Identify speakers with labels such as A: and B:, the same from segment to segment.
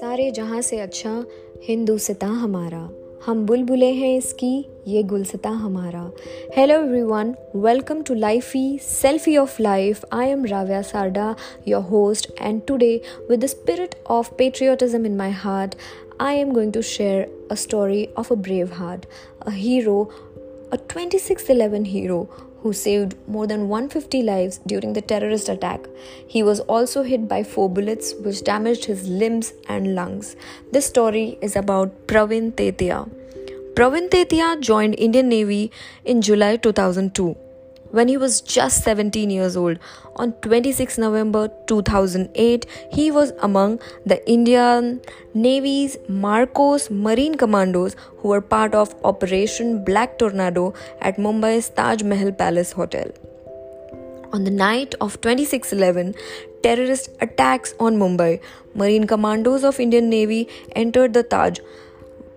A: सारे जहाँ से अच्छा हिंदुस्ता हमारा। हम बुलबुले हैं इसकी ये गुलसता हमारा। Hello everyone welcome to lifey selfie of life I am Ravya Sarda your host and today with the spirit of patriotism in my heart I am going to share a story of a brave heart, a hero, a 2611 hero who saved more than 150 lives during the terrorist attack. He was also hit by four bullets, which damaged his limbs and lungs. This story is about Praveen Teotia. Praveen Teotia joined Indian Navy in July 2002 when he was just 17 years old. On 26 November 2008, he was among the Indian Navy's Marcos Marine Commandos who were part of Operation Black Tornado at Mumbai's Taj Mahal Palace Hotel. On the night of 2611, terrorist attacks on Mumbai, Marine Commandos of Indian Navy entered the Taj,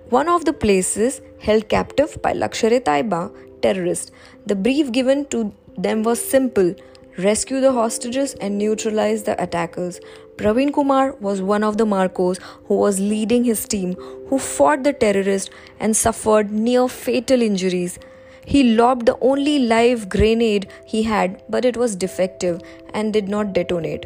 A: one of the places held captive by Lashkar-e-Taiba terrorists. The brief given to them was simple rescue the hostages and neutralize the attackers. Praveen Kumar was one of the Marcos who was leading his team, who fought the terrorists and suffered near fatal injuries. He lobbed the only live grenade he had, but it was defective and did not detonate.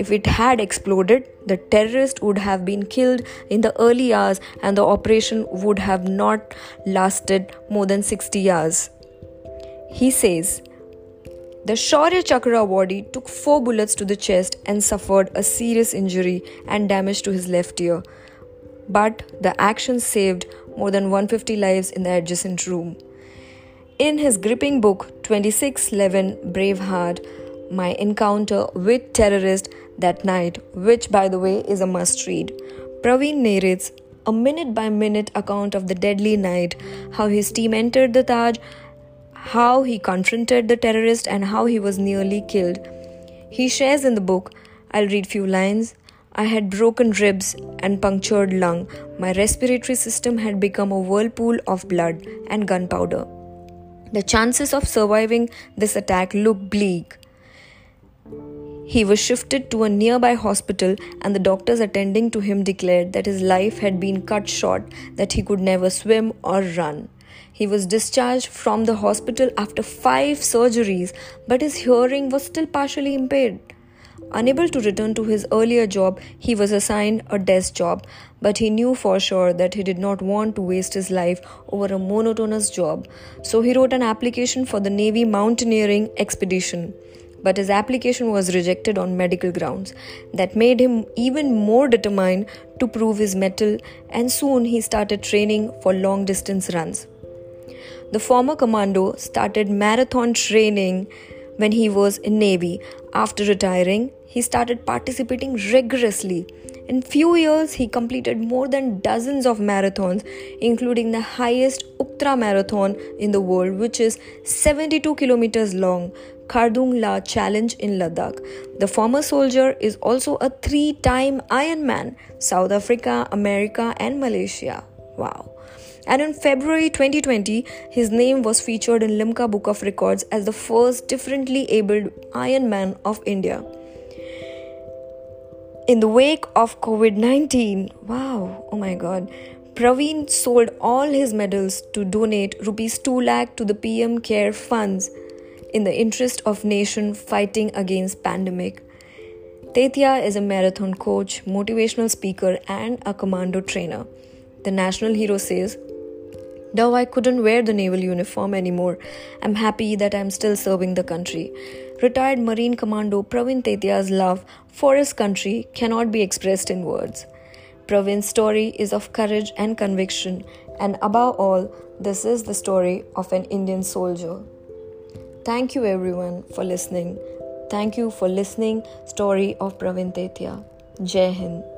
A: If it had exploded, the terrorist would have been killed in the early hours and the operation would have not lasted more than 60 hours. He says, the Shaurya Chakra awardee took four bullets to the chest and suffered a serious injury and damage to his left ear. But the action saved more than 150 lives in the adjacent room. In his gripping book 2611 Braveheart, My Encounter with Terrorist that night, which by the way is a must read. Praveen narrates a minute by minute account of the deadly night, how his team entered the Taj, how he confronted the terrorist, and how he was nearly killed. He shares in the book, I'll read few lines. I had broken ribs and punctured lung. My respiratory system had become a whirlpool of blood and gunpowder. The chances of surviving this attack looked bleak. He was shifted to a nearby hospital, and the doctors attending to him declared that his life had been cut short, that he could never swim or run. He was discharged from the hospital after five surgeries, but his hearing was still partially impaired. Unable to return to his earlier job, he was assigned a desk job, but he knew for sure that he did not want to waste his life over a monotonous job. So he wrote an application for the Navy mountaineering expedition but his application was rejected on medical grounds. That made him even more determined to prove his mettle, and soon he started training for long distance runs. The former commando started marathon training when he was in Navy. After retiring, he started participating rigorously. In few years, he completed more than dozens of marathons, including the highest Ultra marathon in the world, which is 72 kilometers long, Khardung La Challenge in Ladakh. The former soldier is also a three time Ironman, South Africa, America, and Malaysia. Wow. And in February 2020, his name was featured in Limca Book of Records as the first differently abled Ironman of India. In the wake of COVID 19, wow, oh my god, Praveen sold all his medals to donate rupees 2 lakh to the PM Care funds in the interest of nation fighting against pandemic. Teotia is a marathon coach, motivational speaker and a commando trainer. The national hero says, Though I couldn't wear the naval uniform anymore, I'm happy that I'm still serving the country. Retired Marine Commando Praveen Teotia's love for his country cannot be expressed in words. Praveen's story is of courage and conviction, and above all, this is the story of an Indian soldier. Thank you everyone for listening. Thank you for listening story of Praveen Teotia. Jai Hind.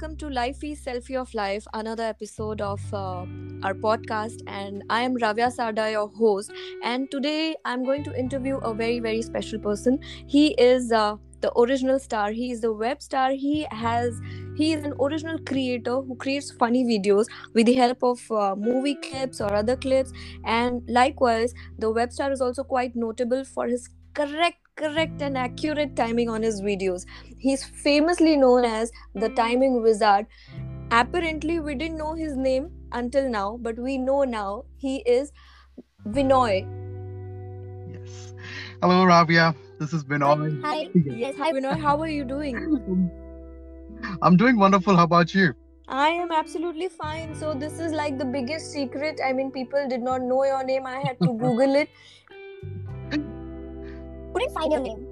A: Welcome to Lifey Selfie of Life, another episode of uh, our podcast. And I am Ravya Sarda, your host. And today I'm going to interview a very, very special person. He is uh, the original star he is the web star he has he is an original creator who creates funny videos with the help of uh, movie clips or other clips and likewise the web star is also quite notable for his correct correct and accurate timing on his videos he's famously known as the timing wizard apparently we didn't know his name until now but we know now he is vinoy
B: yes hello rabia this is Vinoy.
A: Hi. Yes. Hi, Binoy. How are you doing?
B: I'm doing wonderful. How about you?
A: I am absolutely fine. So this is like the biggest secret. I mean, people did not know your name. I had to Google it. Couldn't find your name.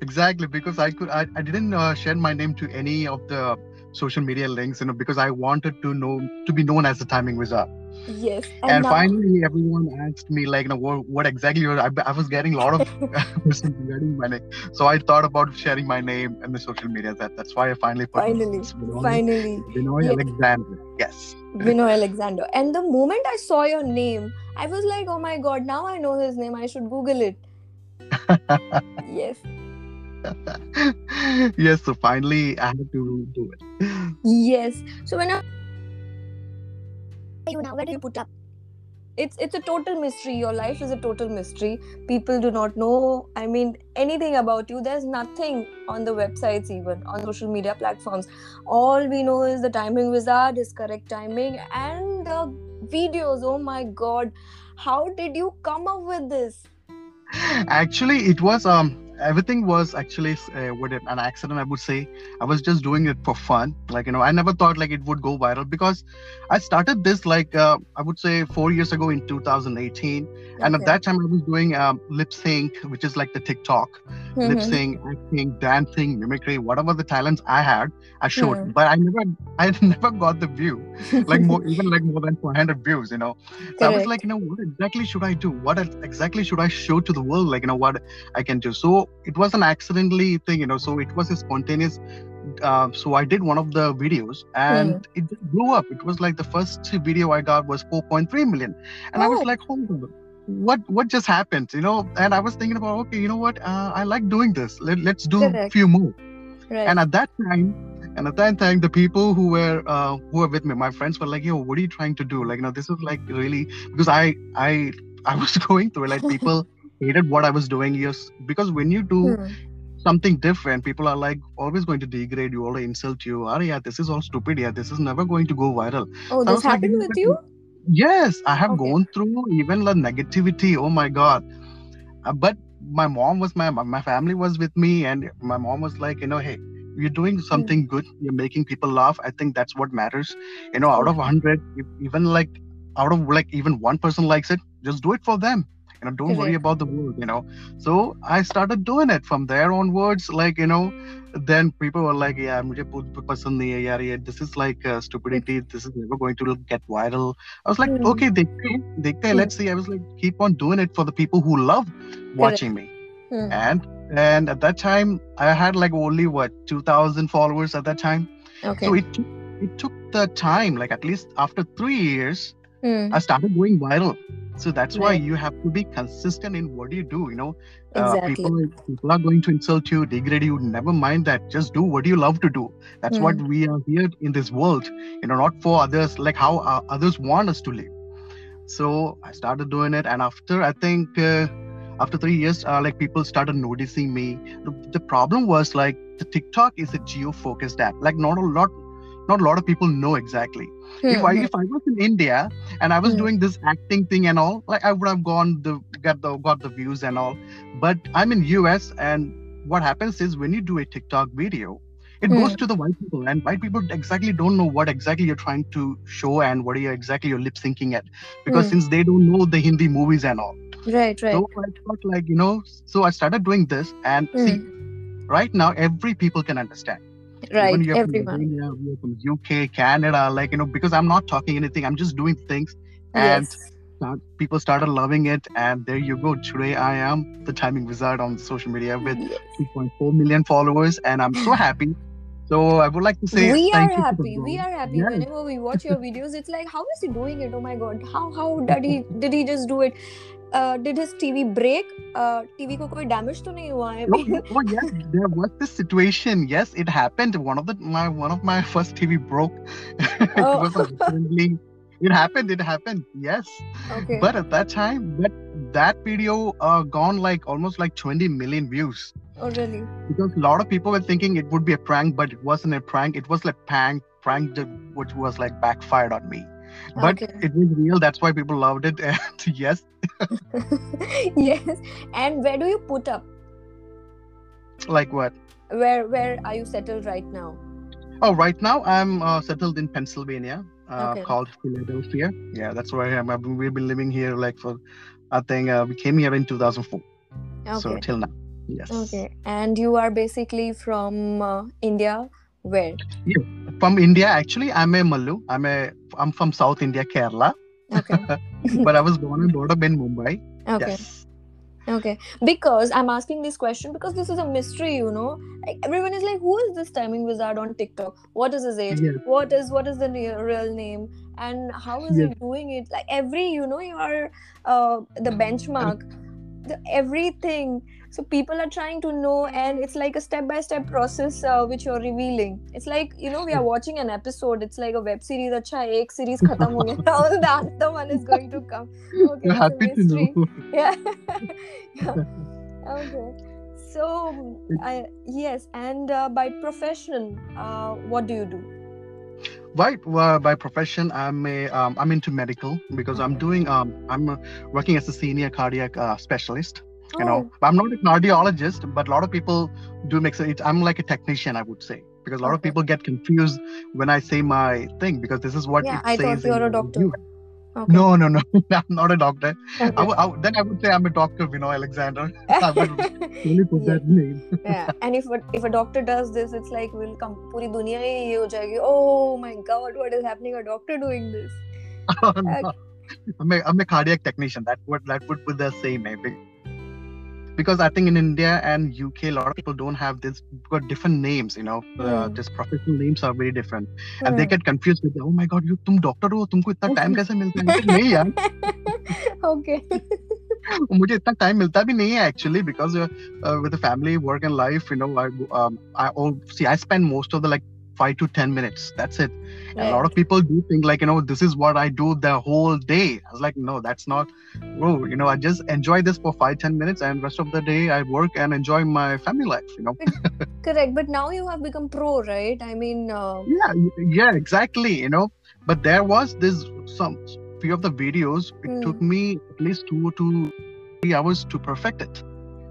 B: Exactly, because I could. I, I didn't uh, share my name to any of the social media links, you know, because I wanted to know to be known as the timing wizard.
A: Yes.
B: And, and now... finally, everyone asked me, like, you know, what, what exactly? I, I was getting a lot of questions regarding my name. So I thought about sharing my name in the social media. That That's why I finally put
A: Finally. Binoy, finally.
B: Binoy yeah. Alexander. Yes.
A: Binoy Alexander. And the moment I saw your name, I was like, oh my God, now I know his name. I should Google it. yes.
B: yes, so finally I had to do it.
A: Yes. So when I you now where do you put up? It's it's a total mystery. Your life is a total mystery. People do not know i mean anything about you. There's nothing on the websites even on social media platforms. All we know is the timing wizard is correct timing and the videos. Oh my god. How did you come up with this?
B: Actually it was um everything was actually uh, with an accident i would say i was just doing it for fun like you know i never thought like it would go viral because i started this like uh, i would say four years ago in 2018 okay. and at that time i was doing um, lip sync which is like the tiktok mm-hmm. lip sync acting dancing mimicry whatever the talents i had i showed mm. but i never i never got the view like more even like more than 400 views you know so Correct. i was like you know what exactly should i do what exactly should i show to the world like you know what i can do so it was an accidentally thing you know so it was a spontaneous uh, so I did one of the videos and mm. it blew up. It was like the first video I got was 4.3 million, and oh. I was oh. like, hold on, what what just happened? You know, and I was thinking about, okay, you know what? Uh, I like doing this. Let, let's do Correct. a few more. Right. And at that time, and at that time, the people who were uh, who were with me, my friends were like, yo, what are you trying to do? Like, you know, this is like really because I I I was going through it. Like people hated what I was doing. Yes, because when you do hmm. something different, people are like always going to degrade you or insult you. Oh yeah, this is all stupid. Yeah, this is never going to go viral.
A: Oh, this happened like, with you?
B: Yes, I have okay. gone through even the negativity. Oh my god. Uh, but my mom was my my family was with me, and my mom was like, you know, hey, you're doing hmm. something good. You're making people laugh. I think that's what matters. You know, out of hundred, even like out of like even one person likes it, just do it for them you know don't worry about the world you know. So i started doing it from there onwards like you know then people were like yeah mujhe pasand nahi hai yaar ye this is like uh, stupidity this is never going to get viral. I was like mm. okay dekhte dekhte mm. let's see. I was like keep on doing it for the people who love watching me. Mm. and and at that time i had like only what 2000 followers at that time. Okay. so it it took the time like at least after 3 years i started going viral so that's right. why you have to be consistent in what you do you know
A: exactly. uh,
B: people, people are going to insult you degrade you never mind that just do what you love to do that's mm. what hmm. we are here in this world you know not for others like how uh, others want us to live so i started doing it and after i think uh, after three years uh, like people started noticing me the, the problem was like the tiktok is a geo focused app like not a lot not a lot of people know exactly. Mm-hmm. If I hmm. if I was in India and I was mm-hmm. doing this acting thing and all, like I would have gone the got the got the views and all. But I'm in US and what happens is when you do a TikTok video, it mm-hmm. goes to the white people and white people exactly don't know what exactly you're trying to show and what are you exactly you're lip syncing at because hmm. since they don't know the Hindi movies and all.
A: Right, right. So
B: I thought like, you know, so I started doing this and see, hmm. right now every people can understand
A: right Even everyone
B: you're from uk canada like you know because i'm not talking anything i'm just doing things and yes. start, people started loving it and there you go today i am the timing wizard on social media with yes. 2.4 million followers and i'm so happy so I would like to say
A: we are happy. We are happy. Whenever we watch your videos, it's like, how is he doing it? Oh my god, how how did he did he just do it? uh, did his TV break? Uh, TV को कोई damage तो नहीं हुआ है?
B: Oh, oh yes, there was this situation. Yes, it happened. One of the my one of my first TV broke. it
A: Oh.
B: was unfortunately it happened. It happened. Yes,
A: Okay.
B: but at that time, but that video uh, gone like almost like 20 million views
A: oh really?
B: because a lot of people were thinking it would be a prank, but it wasn't a prank. It was like prank, prank that- which was like backfired on me. But
A: Okay.
B: it was real. That's why people loved it. And yes,
A: yes. And where do you put up?
B: like what?
A: Where where are you settled right now?
B: Oh, right now I'm uh, settled in Pennsylvania, uh,
A: Okay.
B: called Philadelphia. Yeah, that's where I am. I've been, we've been living here like for, I think uh, we came here in 2004.
A: okay.
B: So till now, yes.
A: Okay. And you are basically from uh, India. Where?
B: From India, actually, I'm a Mallu. I'm a I'm from South India, Kerala,
A: Okay.
B: but I was born and brought up in Mumbai.
A: Okay.
B: Yes.
A: Okay. Because I'm asking this question because this is a mystery, you know. Like everyone is like, who is this timing wizard on TikTok? What is his age?
B: Yes.
A: What is what is the real name? And how is
B: Yes.
A: he doing it? Like every, you know, your uh the benchmark, the everything. So people are trying to know, and it's like a step by step process uh, which you're revealing. It's like you know we are watching an episode. It's like a web series. Acha, ek series khatam ho gaya. Now the other one is going to come. Okay,
B: You're happy to know.
A: yeah yeah okay so i yes and uh, by profession uh, what do you do
B: Right. Well, by profession, I'm a um, I'm into medical because I'm doing um I'm uh, working as a senior cardiac uh, specialist. You know,
A: Oh,
B: I'm not a cardiologist, but a lot of people do make it I'm like a technician, I would say, because a lot of people get confused when I say my thing because this is what
A: yeah
B: it
A: i
B: says.
A: thought you're a doctor
B: review.
A: Okay.
B: No, no, no. I'm not a doctor.
A: Okay.
B: would- I would- then I would say I'm a doctor, you know, Alexander. I would really put that name.
A: yeah and if a, if a doctor does this it's like we'll come puri duniya hi ye ho jayegi oh my god what is happening a doctor doing this
B: Oh, no. I'm a, I'm a cardiac technician. That would that would put the same name Be- Because I think in India and UK, a lot of people don't have this got different names. You know, uh,
A: Hmm.
B: just professional names are very different, and they
A: Hmm.
B: get confused with, oh my god, you तुम doctor हो तुमको इतना time कैसे मिलता है मैं कहा, नहीं यार
A: okay
B: मुझे इतना टाइम मिलता भी नहीं है actually because uh, uh, with the family work and life you know I um, I oh, see I spend most of the like five to ten minutes. That's it. And a lot of people do think like you know this is what I do the whole day. I was like no that's not bro you know I just enjoy this for five ten minutes and rest of the day I work and enjoy my family life you know.
A: Correct but now you have become pro right? I mean uh,
B: yeah yeah exactly you know. But there was this some few of the videos. It
A: Hmm.
B: took me at least two to three hours to perfect it.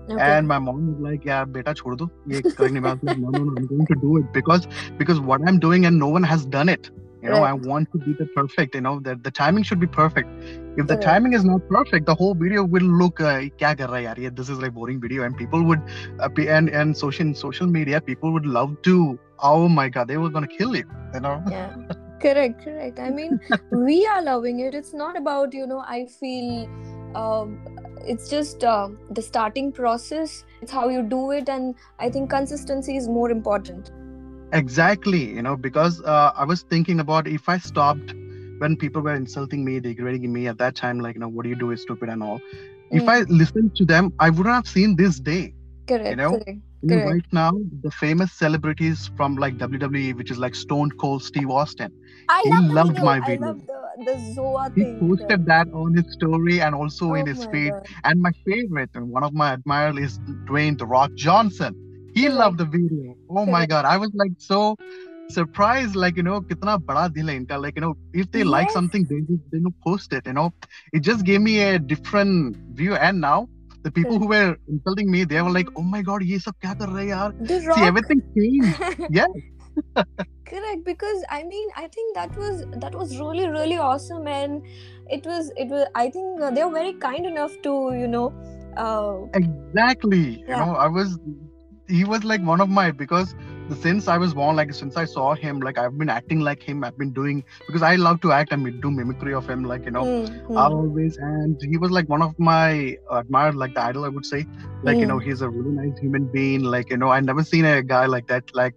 B: And my mom was like yeah beta chhod do ye karne mein." no no no i'm going to do it because because what i'm doing and no one has done it. You know
A: Right.
B: i want to be the perfect you know that the timing should be perfect. If the
A: Correct.
B: timing is not perfect the whole video will look uh, kya kar raha yaar? This is like boring video and people would uh, be, and and social social media people would love to oh my god they were going to kill you you know?
A: Yeah. Correct correct. I mean we are loving it. It's not about you know i feel um, it's just uh, the starting process it's how you do it and i think consistency is more important
B: Exactly, you know, because uh, I was thinking about if I stopped when people were insulting me, degrading me at that time, like, you know, what do you do is stupid and all. If
A: Mm,
B: I listened to them, I wouldn't have seen this day.
A: correct
B: You know,
A: Correct.
B: right now, the famous celebrities from like WWE, which is like Stone Cold Steve Austin,
A: i
B: He
A: love
B: loved
A: video.
B: my video.
A: The zoa
B: he
A: thing
B: posted that on his story and also
A: oh
B: in his feed.
A: God.
B: And my favorite, and one of my admirers is Dwayne The Rock Johnson. He
A: Correct.
B: loved the video. Oh my god, I was like so surprised, like you know, kitna bada dil hai inka. Like you know, if they like something, they just they don't post it. You know, it just gave me a different view. And now the people who were insulting me, they were like, "Oh my god, ye sab kya kar rahe yaar?" See, everything changed. Yeah.
A: Correct because i mean i think that was that was really really awesome and it was it was i think uh, they were very kind enough to you know uh
B: Exactly. You know, I was he was like one of my because since I was born, like since I saw him, like I've been acting like him. I've been doing because I love to act and do mimicry of him, like you know.
A: hmm, hmm.
B: Always, and he was like one of my admired, like the idol, I would say. Like you know,
A: Mm.
B: he's a really nice human being. Like you know, I never seen a guy like that. Like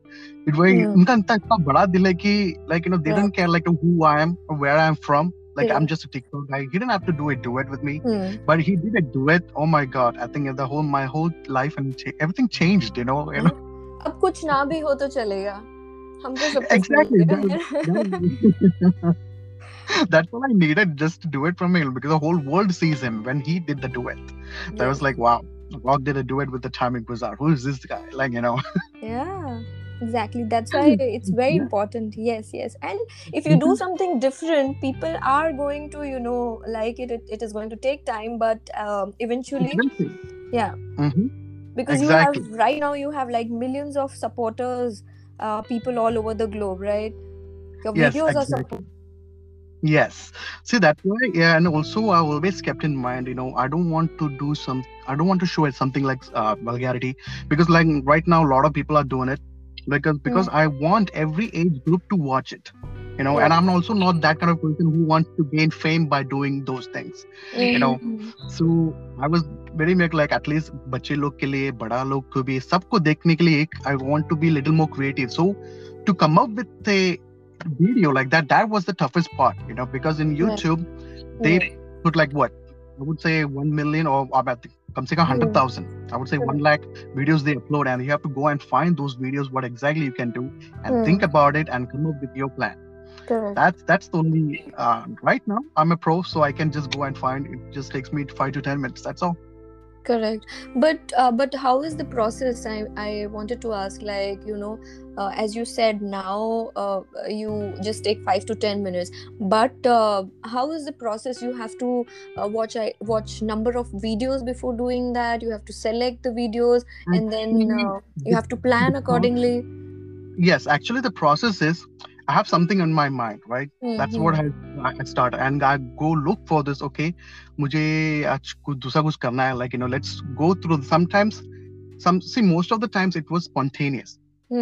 B: it was
A: Mm.
B: उनका इतना इतना बड़ा दिल है कि like you know they
A: Yeah.
B: don't care like who I am or where I am from. Like
A: Yeah.
B: I'm just a TikTok guy. He didn't have to do a duet with me,
A: Hmm.
B: but he did a duet. Oh my god! I think the whole my whole life and cha- everything changed. You know, you know.
A: अब कुछ ना भी हो तो चलेगा हमको सब
B: exactly that's what I needed just to do it from him because the whole world sees him when he did the duet. Yeah. I
A: was
B: like, wow, Rock did a duet with the timing wizard? Who is this guy? Like, you know.
A: yeah, exactly. That's why it's very
B: yeah.
A: important. Yes, yes. And if you do something different, people are going to, you know, like it, it, it is going to take time, but um, eventually, yeah.
B: Mm-hmm
A: because
B: Exactly.
A: you have right now, you have like millions of supporters, uh, people all over the globe, right? Your
B: Yes,
A: videos are
B: exactly.
A: support.
B: Yes. See, that's why, yeah. And also, I always kept in mind, you know, I don't want to do some, I don't want to show it something like uh, vulgarity because, like, right now, a lot of people are doing it because because I want every age group to watch it. You know, and I'm also not that kind of person who wants to gain fame by doing those things. You know,
A: Mhm.
B: So I was very much like at least बच्चे लोग के लिए बड़ा लोग को भी सबको देखने के लिए एक I want to be little more creative. So to come up with a video like that, that was the toughest part, you know, because in
A: Yeah.
B: YouTube they
A: Yeah.
B: put like what I would say one million or about come say hundred thousand. I would say one lakh videos they upload, and you have to go and find those videos, what exactly you can do, and
A: Hmm.
B: think about it and come up with your plan.
A: Correct.
B: That's that's the only uh, right now I'm a pro, so I can just go and find. It just takes me five to ten minutes. That's all.
A: correct. But uh, but how is the process? I i wanted to ask like you know uh, as you said now uh, you just take 5 to 10 minutes. But uh, how is the process? You have to uh, watch i watch number of videos before doing that. You have to select the videos and then uh, you have to plan accordingly.
B: Yes actually the process is i have something in my mind right that's what I, I start and i go look for this okay मुझे आज कुछ दूसरा कुछ करना है like you know let's go through sometimes some see most of the times it was spontaneous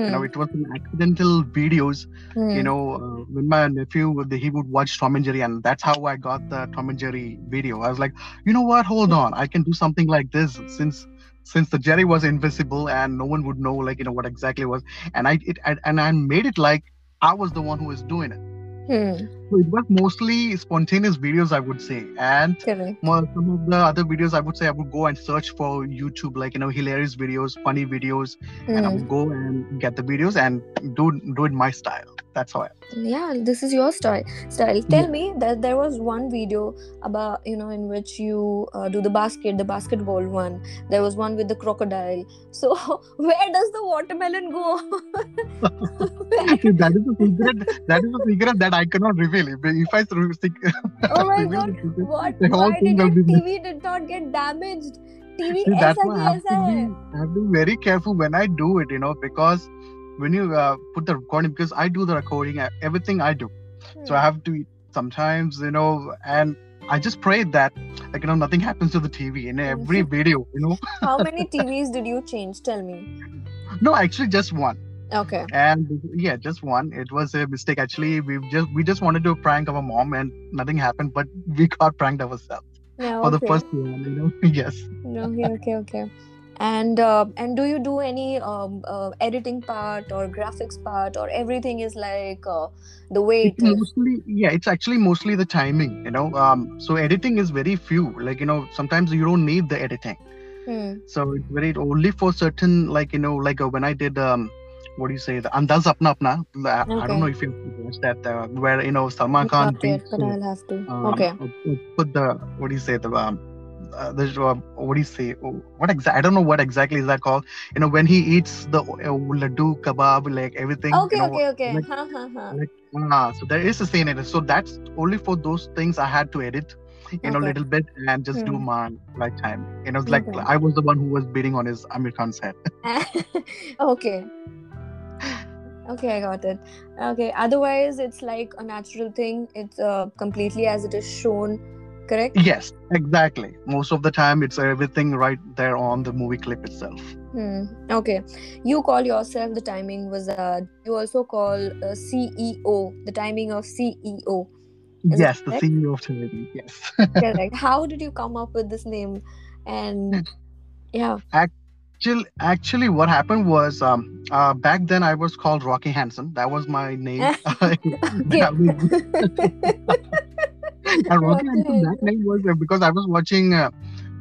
B: you know it was an accidental videos you know uh, when my nephew would- he would watch tom and jerry and that's how i got the tom and jerry video i was like you know what hold on i can do something like this since since the jerry was invisible and no one would know like you know what exactly it was and i it I, and i made it like i was the one who was doing it.
A: Hmm,
B: so it was mostly spontaneous videos i would say. And
A: correct.
B: some of the other videos i would say i would go and search for youtube like you know hilarious videos funny videos and i
A: Hmm.
B: would go and get the videos and do do it my style that's how I am.
A: Yeah, this is your style. Style. Tell
B: yeah.
A: me that there was one video about you know in which you uh, do the basket, the basketball one. There was one with the crocodile. So where does the watermelon go?
B: See, that is a secret. That is a secret that I cannot reveal. If I
A: oh my god, what? Why did
B: it,
A: TV did not get damaged? TV
B: See, that's why I have, to be, I have to be very careful when I do it, you know, because when you uh, put the recording, because I do the recording, uh, everything I do, so I have to sometimes, you know, and I just pray that, like, you know, nothing happens to the TV in every video, you know.
A: how many tvs did you change? Tell me.
B: No, actually, just one.
A: okay.
B: And yeah just one. It was a mistake actually. We just we just wanted to prank our mom and nothing happened but we got pranked ourselves
A: yeah
B: for the first one you know. Yes.
A: Okay okay okay and uh, and do you do any um, uh, editing part or graphics part or everything is like uh, the way
B: it's
A: it is
B: mostly yeah it's actually mostly the timing you know um so editing is very few like you know sometimes you don't need the editing
A: Hmm.
B: so it's very only for certain like you know like uh, when i did um what do you say the andaz apna apna i don't know if you watched that uh, where you know salman khan
A: yet, but
B: uh,
A: I'll have to.
B: um,
A: okay.
B: uh, put the what do you say the um, uh, uh, what do you say oh, what exactly I don't know what exactly is that called you know when he eats the uh, laddu kebab like everything
A: Okay,
B: you know,
A: okay, okay.
B: like-
A: Huh, huh, huh.
B: like, ah, so there is a scene in it so that's only for those things I had to edit you know a little bit and just do
A: Hmm.
B: my right time you know it's like
A: Okay.
B: I was the one who was beating on his Aamir Khan's head
A: okay. Okay, I got it. Okay, otherwise it's like a natural thing. It's uh, completely as it is shown, correct?
B: yes exactly most of the time it's everything right there on the movie clip itself
A: Hmm. Okay. You call yourself the timing wizard. You also call uh, CEO the timing of CEO. Is
B: yes the? CEO of television yes
A: Correct. How did you come up with this name? And yeah.
B: Actually, actually, what happened was um, uh, back then I was called Rocky Handsome. That was my name. And Rocky Handsome, that name was uh, because I was watching. Uh,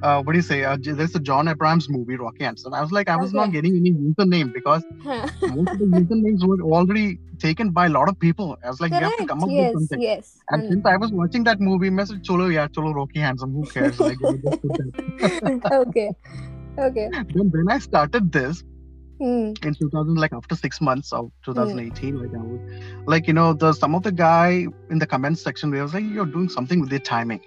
B: uh, what do you say? Uh, there's a John Abraham movie, Rocky Handsome. I was like, I was okay. not getting any username because most of the usernames were already taken by a lot of people. I was like, Correct. you have to come up
A: yes,
B: with something.
A: Yes.
B: And, since I was watching that movie, I said, cholo, yeah, cholo, Rocky Handsome. Who cares? Like,
A: okay. Okay.
B: Then when I started this,
A: Mm.
B: in 2000 like after six months of 2018 mm. like i was like you know the some of the guy in the comments section where I was like you're doing something with the timing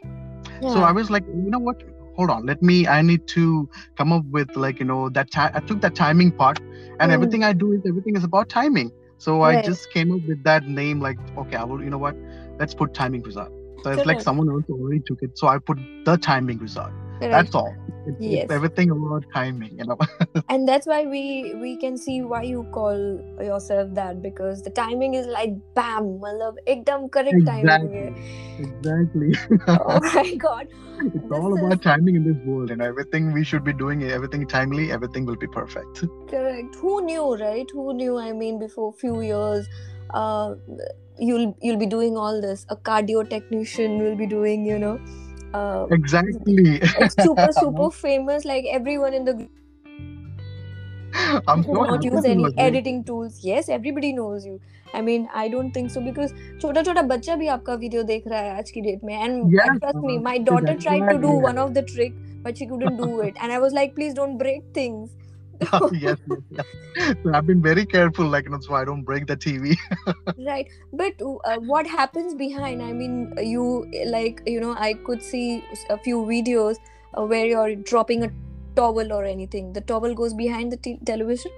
B: yeah. so i was like you know what hold on let me i need to come up with like you know that ta- i took that timing part and mm. everything i do is everything is about timing so right. i just came up with that name like okay i will you know what let's put timing result so it's like someone else already took it so i put the timing result Right. That's all. It's, yes. It's everything about timing, you know.
A: and that's why we we can see why you call yourself that because the timing is like bam, matlab ekdam correct exactly. timing.
B: Exactly.
A: oh my god.
B: It's this all about is... timing in this world, and everything we should be doing everything timely. Everything will be perfect.
A: Correct. Who knew, right? Who knew? I mean, before few years. Uh, you'll you'll be doing all this a cardio technician will be doing you know uh,
B: exactly
A: super super famous like everyone in the
B: I'm so
A: not use any editing tools yes everybody knows you I mean I don't think so because छोटा छोटा बच्चा भी आपका video देख रहा है आज की डेट में and
B: yeah,
A: trust me my daughter tried to do one of the trick but she couldn't do it and I was like please don't break things
B: yes, yes, yes. So I've been very careful, like, you know, so I don't break the TV.
A: right. But uh, what happens behind? I mean, you, like, you know, I could see a few videos uh, where you're dropping a towel or anything. The towel goes behind the t- television?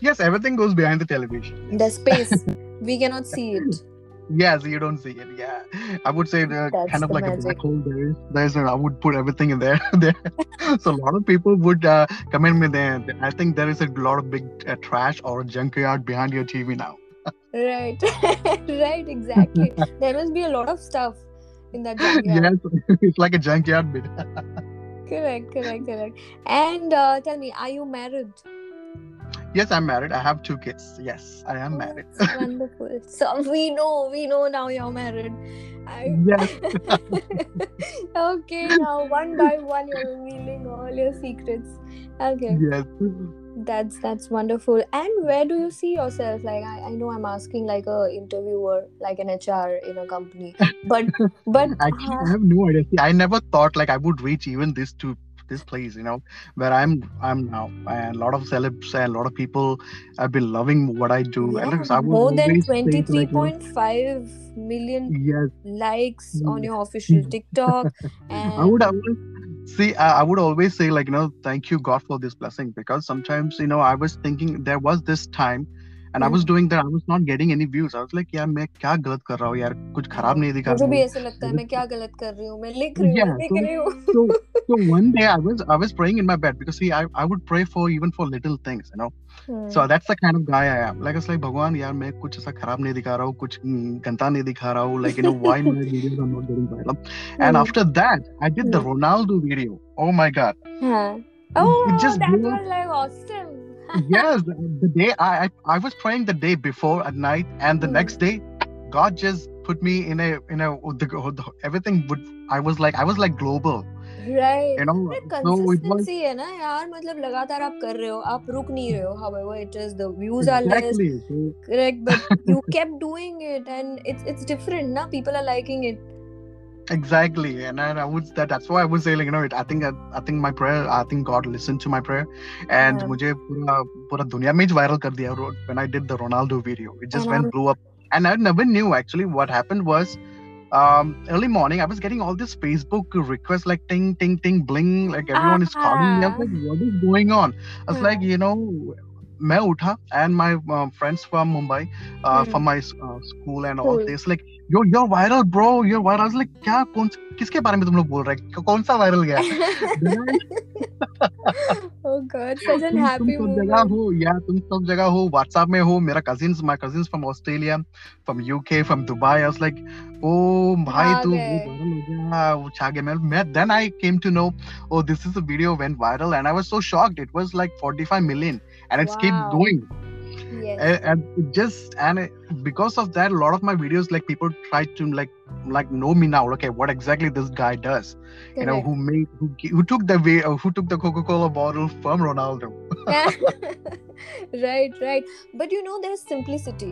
B: Yes, everything goes behind the television.
A: The space. we cannot see it
B: yes you don't see it yeah. I would say kind of like magic. a black hole there is there's a, i would put everything in there there. So a lot of people would uh, comment me there i think there is a lot of big uh, trash or a junkyard behind your tv now.
A: Right right exactly. There must be a lot of stuff in that junkyard.
B: yes it's like a junkyard bit.
A: Correct correct correct. And uh, tell me are you married
B: Yes, I'm married. I have two kids. Yes, I am oh, married.
A: wonderful. So we know, we know now you're married. I...
B: Yes.
A: okay, now one by one you're revealing all your secrets. Okay.
B: Yes.
A: That's that's wonderful. And where do you see yourself? Like I, I know I'm asking like a interviewer, like an HR in a company. But but
B: actually uh, I have no idea. See, I never thought like I would reach even this to this place you know where i'm i'm now and a lot of celebs and a lot of people have been loving what i do
A: yeah, I more than 23.5 like, million
B: yes.
A: likes yes. on your official mm. tiktok and...
B: i would, I would see I, would always say like you know thank you god for this blessing because sometimes you know i was thinking there was this time and I was doing that I was not getting any views I was like यार मैं क्या गलत कर रहा हूँ यार कुछ खराब नहीं दिखा
A: मुझे भी ऐसा लगता है मैं क्या गलत कर रही हूँ मैं लिख रही हूँ लिख रही हूँ
B: so so one day i was i was praying in my bed because see i i would pray for even for little things you know hmm. so that's the kind of guy i am like it's like भगवान यार मैं कुछ ऐसा खराब नहीं दिखा रहा हूँ कुछ गंदा नहीं दिखा रहा हूँ like you know why my videos are not getting viral and hmm. after that i did the ronaldo video oh my god
A: huh. oh it just that was like awesome
B: yes, the day I, I was praying the day before at night, and the mm. next day, God just put me in a in a the, everything would I was like I was like global.
A: Right.
B: You know,
A: so it was, है ना यार मतलब लगातार आप कर रहे हो आप रुक नहीं रहे हो however it is the views are
B: exactly.
A: less correct but you kept doing it and it's it's different now people are liking it
B: exactly and I, I would that that's why I would say like you know I think I, think my prayer I think God listened to my prayer and yeah. मुझे पूरा पूरा दुनिया में viral कर दिया when I did the Ronaldo video it just went blew up and I never knew actually what happened was um, early morning I was getting all this Facebook requests like ting ting ting bling like everyone uh-huh. is calling me I was like what is going on I was uh-huh. like you know मैं उठा and my friends from Mumbai school and all this like yo you're viral bro you're viral. I was like क्या कौन किसके बारे में तुम लोग बोल रहे हैं? कौन सा वायरल गया?
A: Oh god such an happy
B: तुम सब जगह हो या तुम सब जगह हो व्हाट्सएप में हो मेरा cousins my cousins from Australia from UK from Dubai I was like ओ भाई तू वायरल गया वो छा गया मैं then I came to know oh this is a video went viral and I was so shocked it was like 45 million and it's wow. keep going
A: yes.
B: and, and, it just and it, because of that a lot of my videos like people try to like like know me now. Okay, what exactly this guy does? You know, who made who who took the way who took the Coca Cola bottle from Ronaldo.
A: right right but you know there's simplicity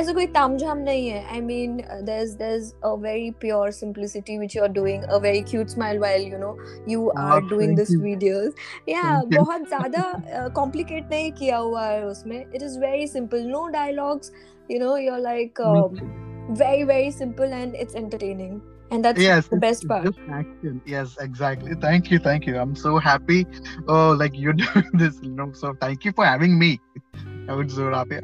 A: ऐसा कोई तामझाम नहीं है I mean uh, there's there's a very pure simplicity which you're doing a very cute smile while you know you
B: Ah,
A: are doing this videos yeah. बहुत ज़्यादा complicate नहीं किया हुआ है उसमें it is very simple no dialogues you know you're like um, very very simple and it's entertaining and that's
B: yes
A: the
B: it's-
A: best
B: it's
A: part
B: just action yes exactly thank you thank you i'm so happy oh like you're doing this you know so thank you for having me i would so happy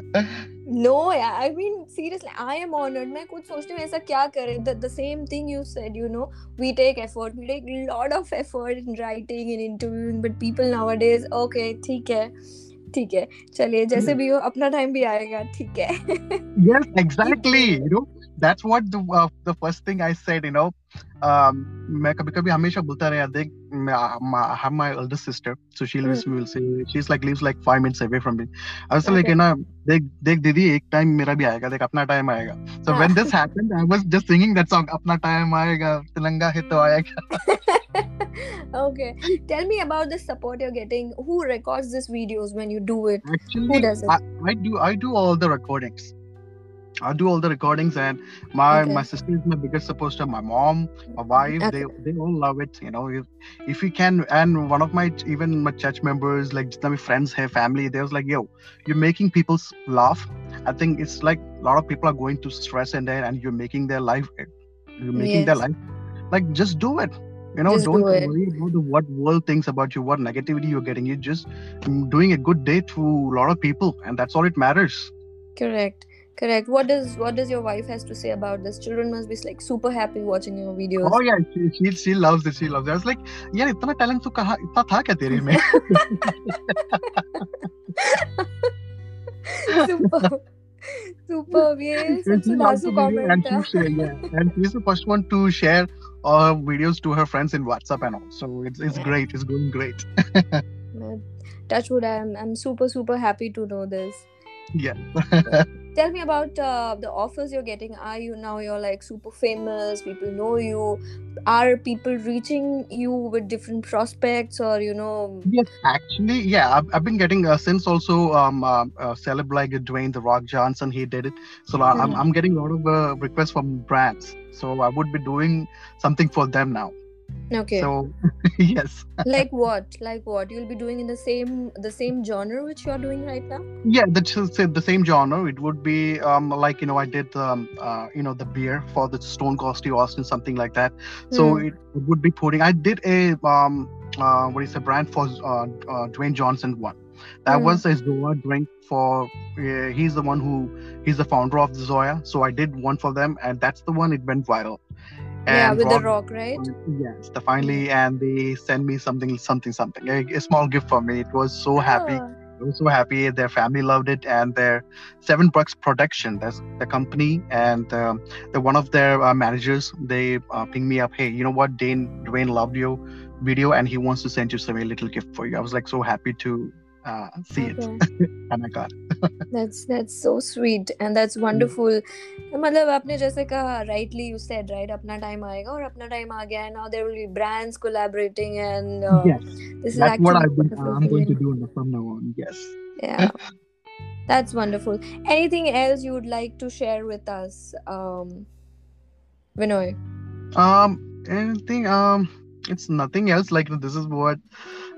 A: No, yeah. I mean, seriously, I am honored. मैं कुछ सोचती हूँ ऐसा क्या करें the, the same thing you said, you know, we take effort, we take a lot of effort in writing and interviewing, but people nowadays, okay, ठीक है, ठीक है, चलिए जैसे भी हो अपना टाइम भी आएगा, ठीक है.
B: yes exactly you know that's what the uh, the first thing i said you know um मैं कभी कभी हमेशा बोलता रहा देख मैं I have my elder sister so she lives will say she's like lives like five minutes away from me I was like
A: Okay.
B: ना देख देख दीदी एक टाइम मेरा भी आएगा देख अपना टाइम आएगा so
A: हाँ.
B: when this happened I was just singing that song अपना टाइम आएगा तिरंगा है तो आएगा
A: okay, tell me about the support you're getting. Who records these videos when you do it?
B: actually
A: does it?
B: I, I do I do all the recordings I do all the recordings and my
A: Okay.
B: my sister is my biggest supporter my mom my wife
A: Okay.
B: they they all love it you know. If if we can and one of my even my church members like just my friends have family they was like yo you're making people laugh. I think it's like a lot of people are going to stress and there and you're making their life you're making their life like just do it. You know
A: Just
B: don't
A: do
B: worry about what world thinks about you what negativity you're getting. You're just mm, doing a good day to a lot of people and that's all it matters.
A: Correct correct what does what does your wife has to say about this children must be like super happy watching your videos
B: oh yeah she she, she loves it she loves it i was like yaar itna talent to kaha itna tha kya tere mein
A: super Superb, yes.
B: It's
A: comment.
B: And yeah, and she's the first one to share uh, videos to her friends in WhatsApp and all. So it's, it's great. It's going great.
A: Touchwood, I'm, I'm super, super happy to know this.
B: Yeah.
A: Tell me about uh, the offers you're getting. Are you now you're like super famous? People know you. Are people reaching you with different prospects or you know?
B: Yes, actually, yeah, I've, I've been getting uh, since also um uh, uh, celeb like Dwayne the Rock Johnson he did it. So uh, I'm. I'm getting a lot of uh, requests from brands. So I would be doing something for them now.
A: Okay.
B: So yes.
A: like what? Like what? You'll be doing in the same the same genre which you're doing right now.
B: Yeah, that's the same genre. It would be um, like you know I did um, uh, you know the beer for the Stone Cold Steve Austin, something like that. So
A: Hmm.
B: it, it would be putting. I did a um, uh, what is a brand for uh, uh, Dwayne Johnson one. That
A: Hmm.
B: was a ZOA drink for. Uh, he's the one who he's the founder of the ZOA. So I did one for them, and that's the one. It went viral.
A: Yeah, with the
B: Rock-
A: rock, right?
B: Yes, the finally, and they send me something, something, something, a, a small gift for me. It was so happy.
A: Ah,
B: I was so happy. Their family loved it, and their Seven Bucks Production, that's the company, and um, the one of their uh, managers, they uh, pinged me up. Hey, you know what? Dane Dwayne loved your video, and he wants to send you some a little gift for you. I was like so happy to uh, see it,
A: okay.
B: and I got. It.
A: That's that's so sweet and that's wonderful. मतलब आपने जैसे कहा rightly you said right अपना time आएगा और अपना time आ गया है now there will be brands collaborating and uh,
B: yes,
A: this is
B: that's
A: actually
B: what
A: a
B: I've been.
A: wonderful
B: I'm going to
A: feeling.
B: do from now on. Yes.
A: Yeah, that's wonderful. Anything else you would like to share with us, um, Vinoy?
B: Um, anything. Um, it's nothing else. Like this is what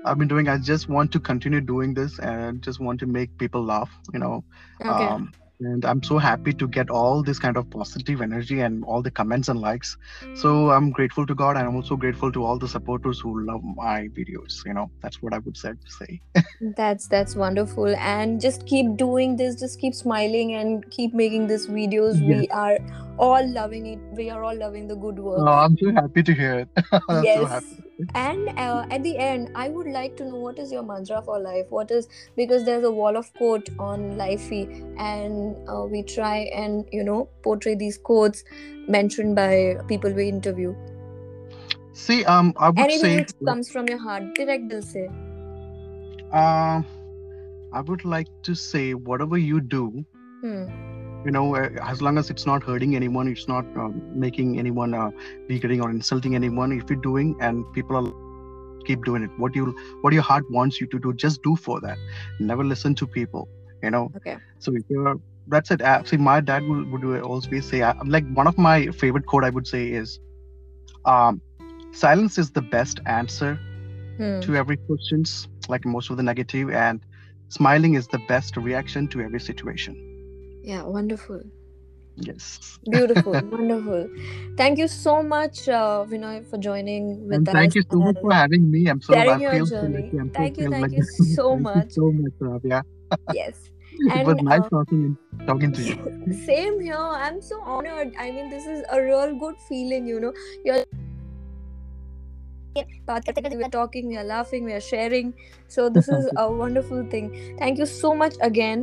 B: I've been doing. I just want to continue doing this and just want to make people laugh. You know.
A: Okay.
B: Um, and I'm so happy to get all this kind of positive energy and all the comments and likes. So I'm grateful to God, and I'm also grateful to all the supporters who love my videos. You know, that's what I would say. say.
A: That's that's wonderful, and just keep doing this. Just keep smiling and keep making these videos. We are all loving it. We are all loving the good work.
B: Oh, I'm so happy to hear it. I'm so
A: yes. And uh, at the end, I would like to know what is your mantra for life. What is because there's a wall of quote on Lifey, and uh, we try and you know portray these quotes mentioned by people we interview.
B: See, um, I would
A: Anything
B: say,
A: which comes from your heart, direct dil se.
B: um, I would like to say, whatever you do,
A: Hmm.
B: You know uh, as long as it's not hurting anyone it's not um, making anyone uh, weakening or insulting anyone if you're doing and people are keep doing it what you what your heart wants you to do just do for that. Never listen to people you know?
A: Okay.
B: So if you're that's it. Uh, see my dad would, would always say uh, like one of my favorite quote i would say is um silence is the best answer
A: Hmm.
B: to every questions like most of the negative and smiling is the best reaction to every situation
A: yeah wonderful
B: yes
A: beautiful wonderful thank you so much uh, Vinoy for joining with
B: and
A: us
B: thank you so much
A: and
B: for having me i'm so
A: sharing
B: i
A: your
B: feel so
A: journey.
B: lucky. I'm so
A: Thank you,
B: feel
A: thank
B: like-
A: you so
B: Thank
A: much.
B: you so much Ravya.
A: yes
B: it was
A: And,
B: nice
A: uh,
B: talking talking to you
A: same here i'm so honored i mean this is a real good feeling you know you're बात करते करते we are talking we are laughing we are sharing so this is a wonderful thing thank you so much again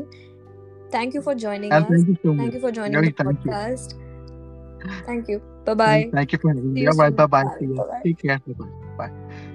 A: thank you for joining
B: and
A: us.
B: thank you so much
A: thank you for joining
B: Very
A: the
B: thank you.
A: podcast. Thank you. Bye bye
B: thank you for having me.
A: You
B: all right
A: soon.
B: bye bye.
A: Bye. Bye-bye.
B: take care. Bye bye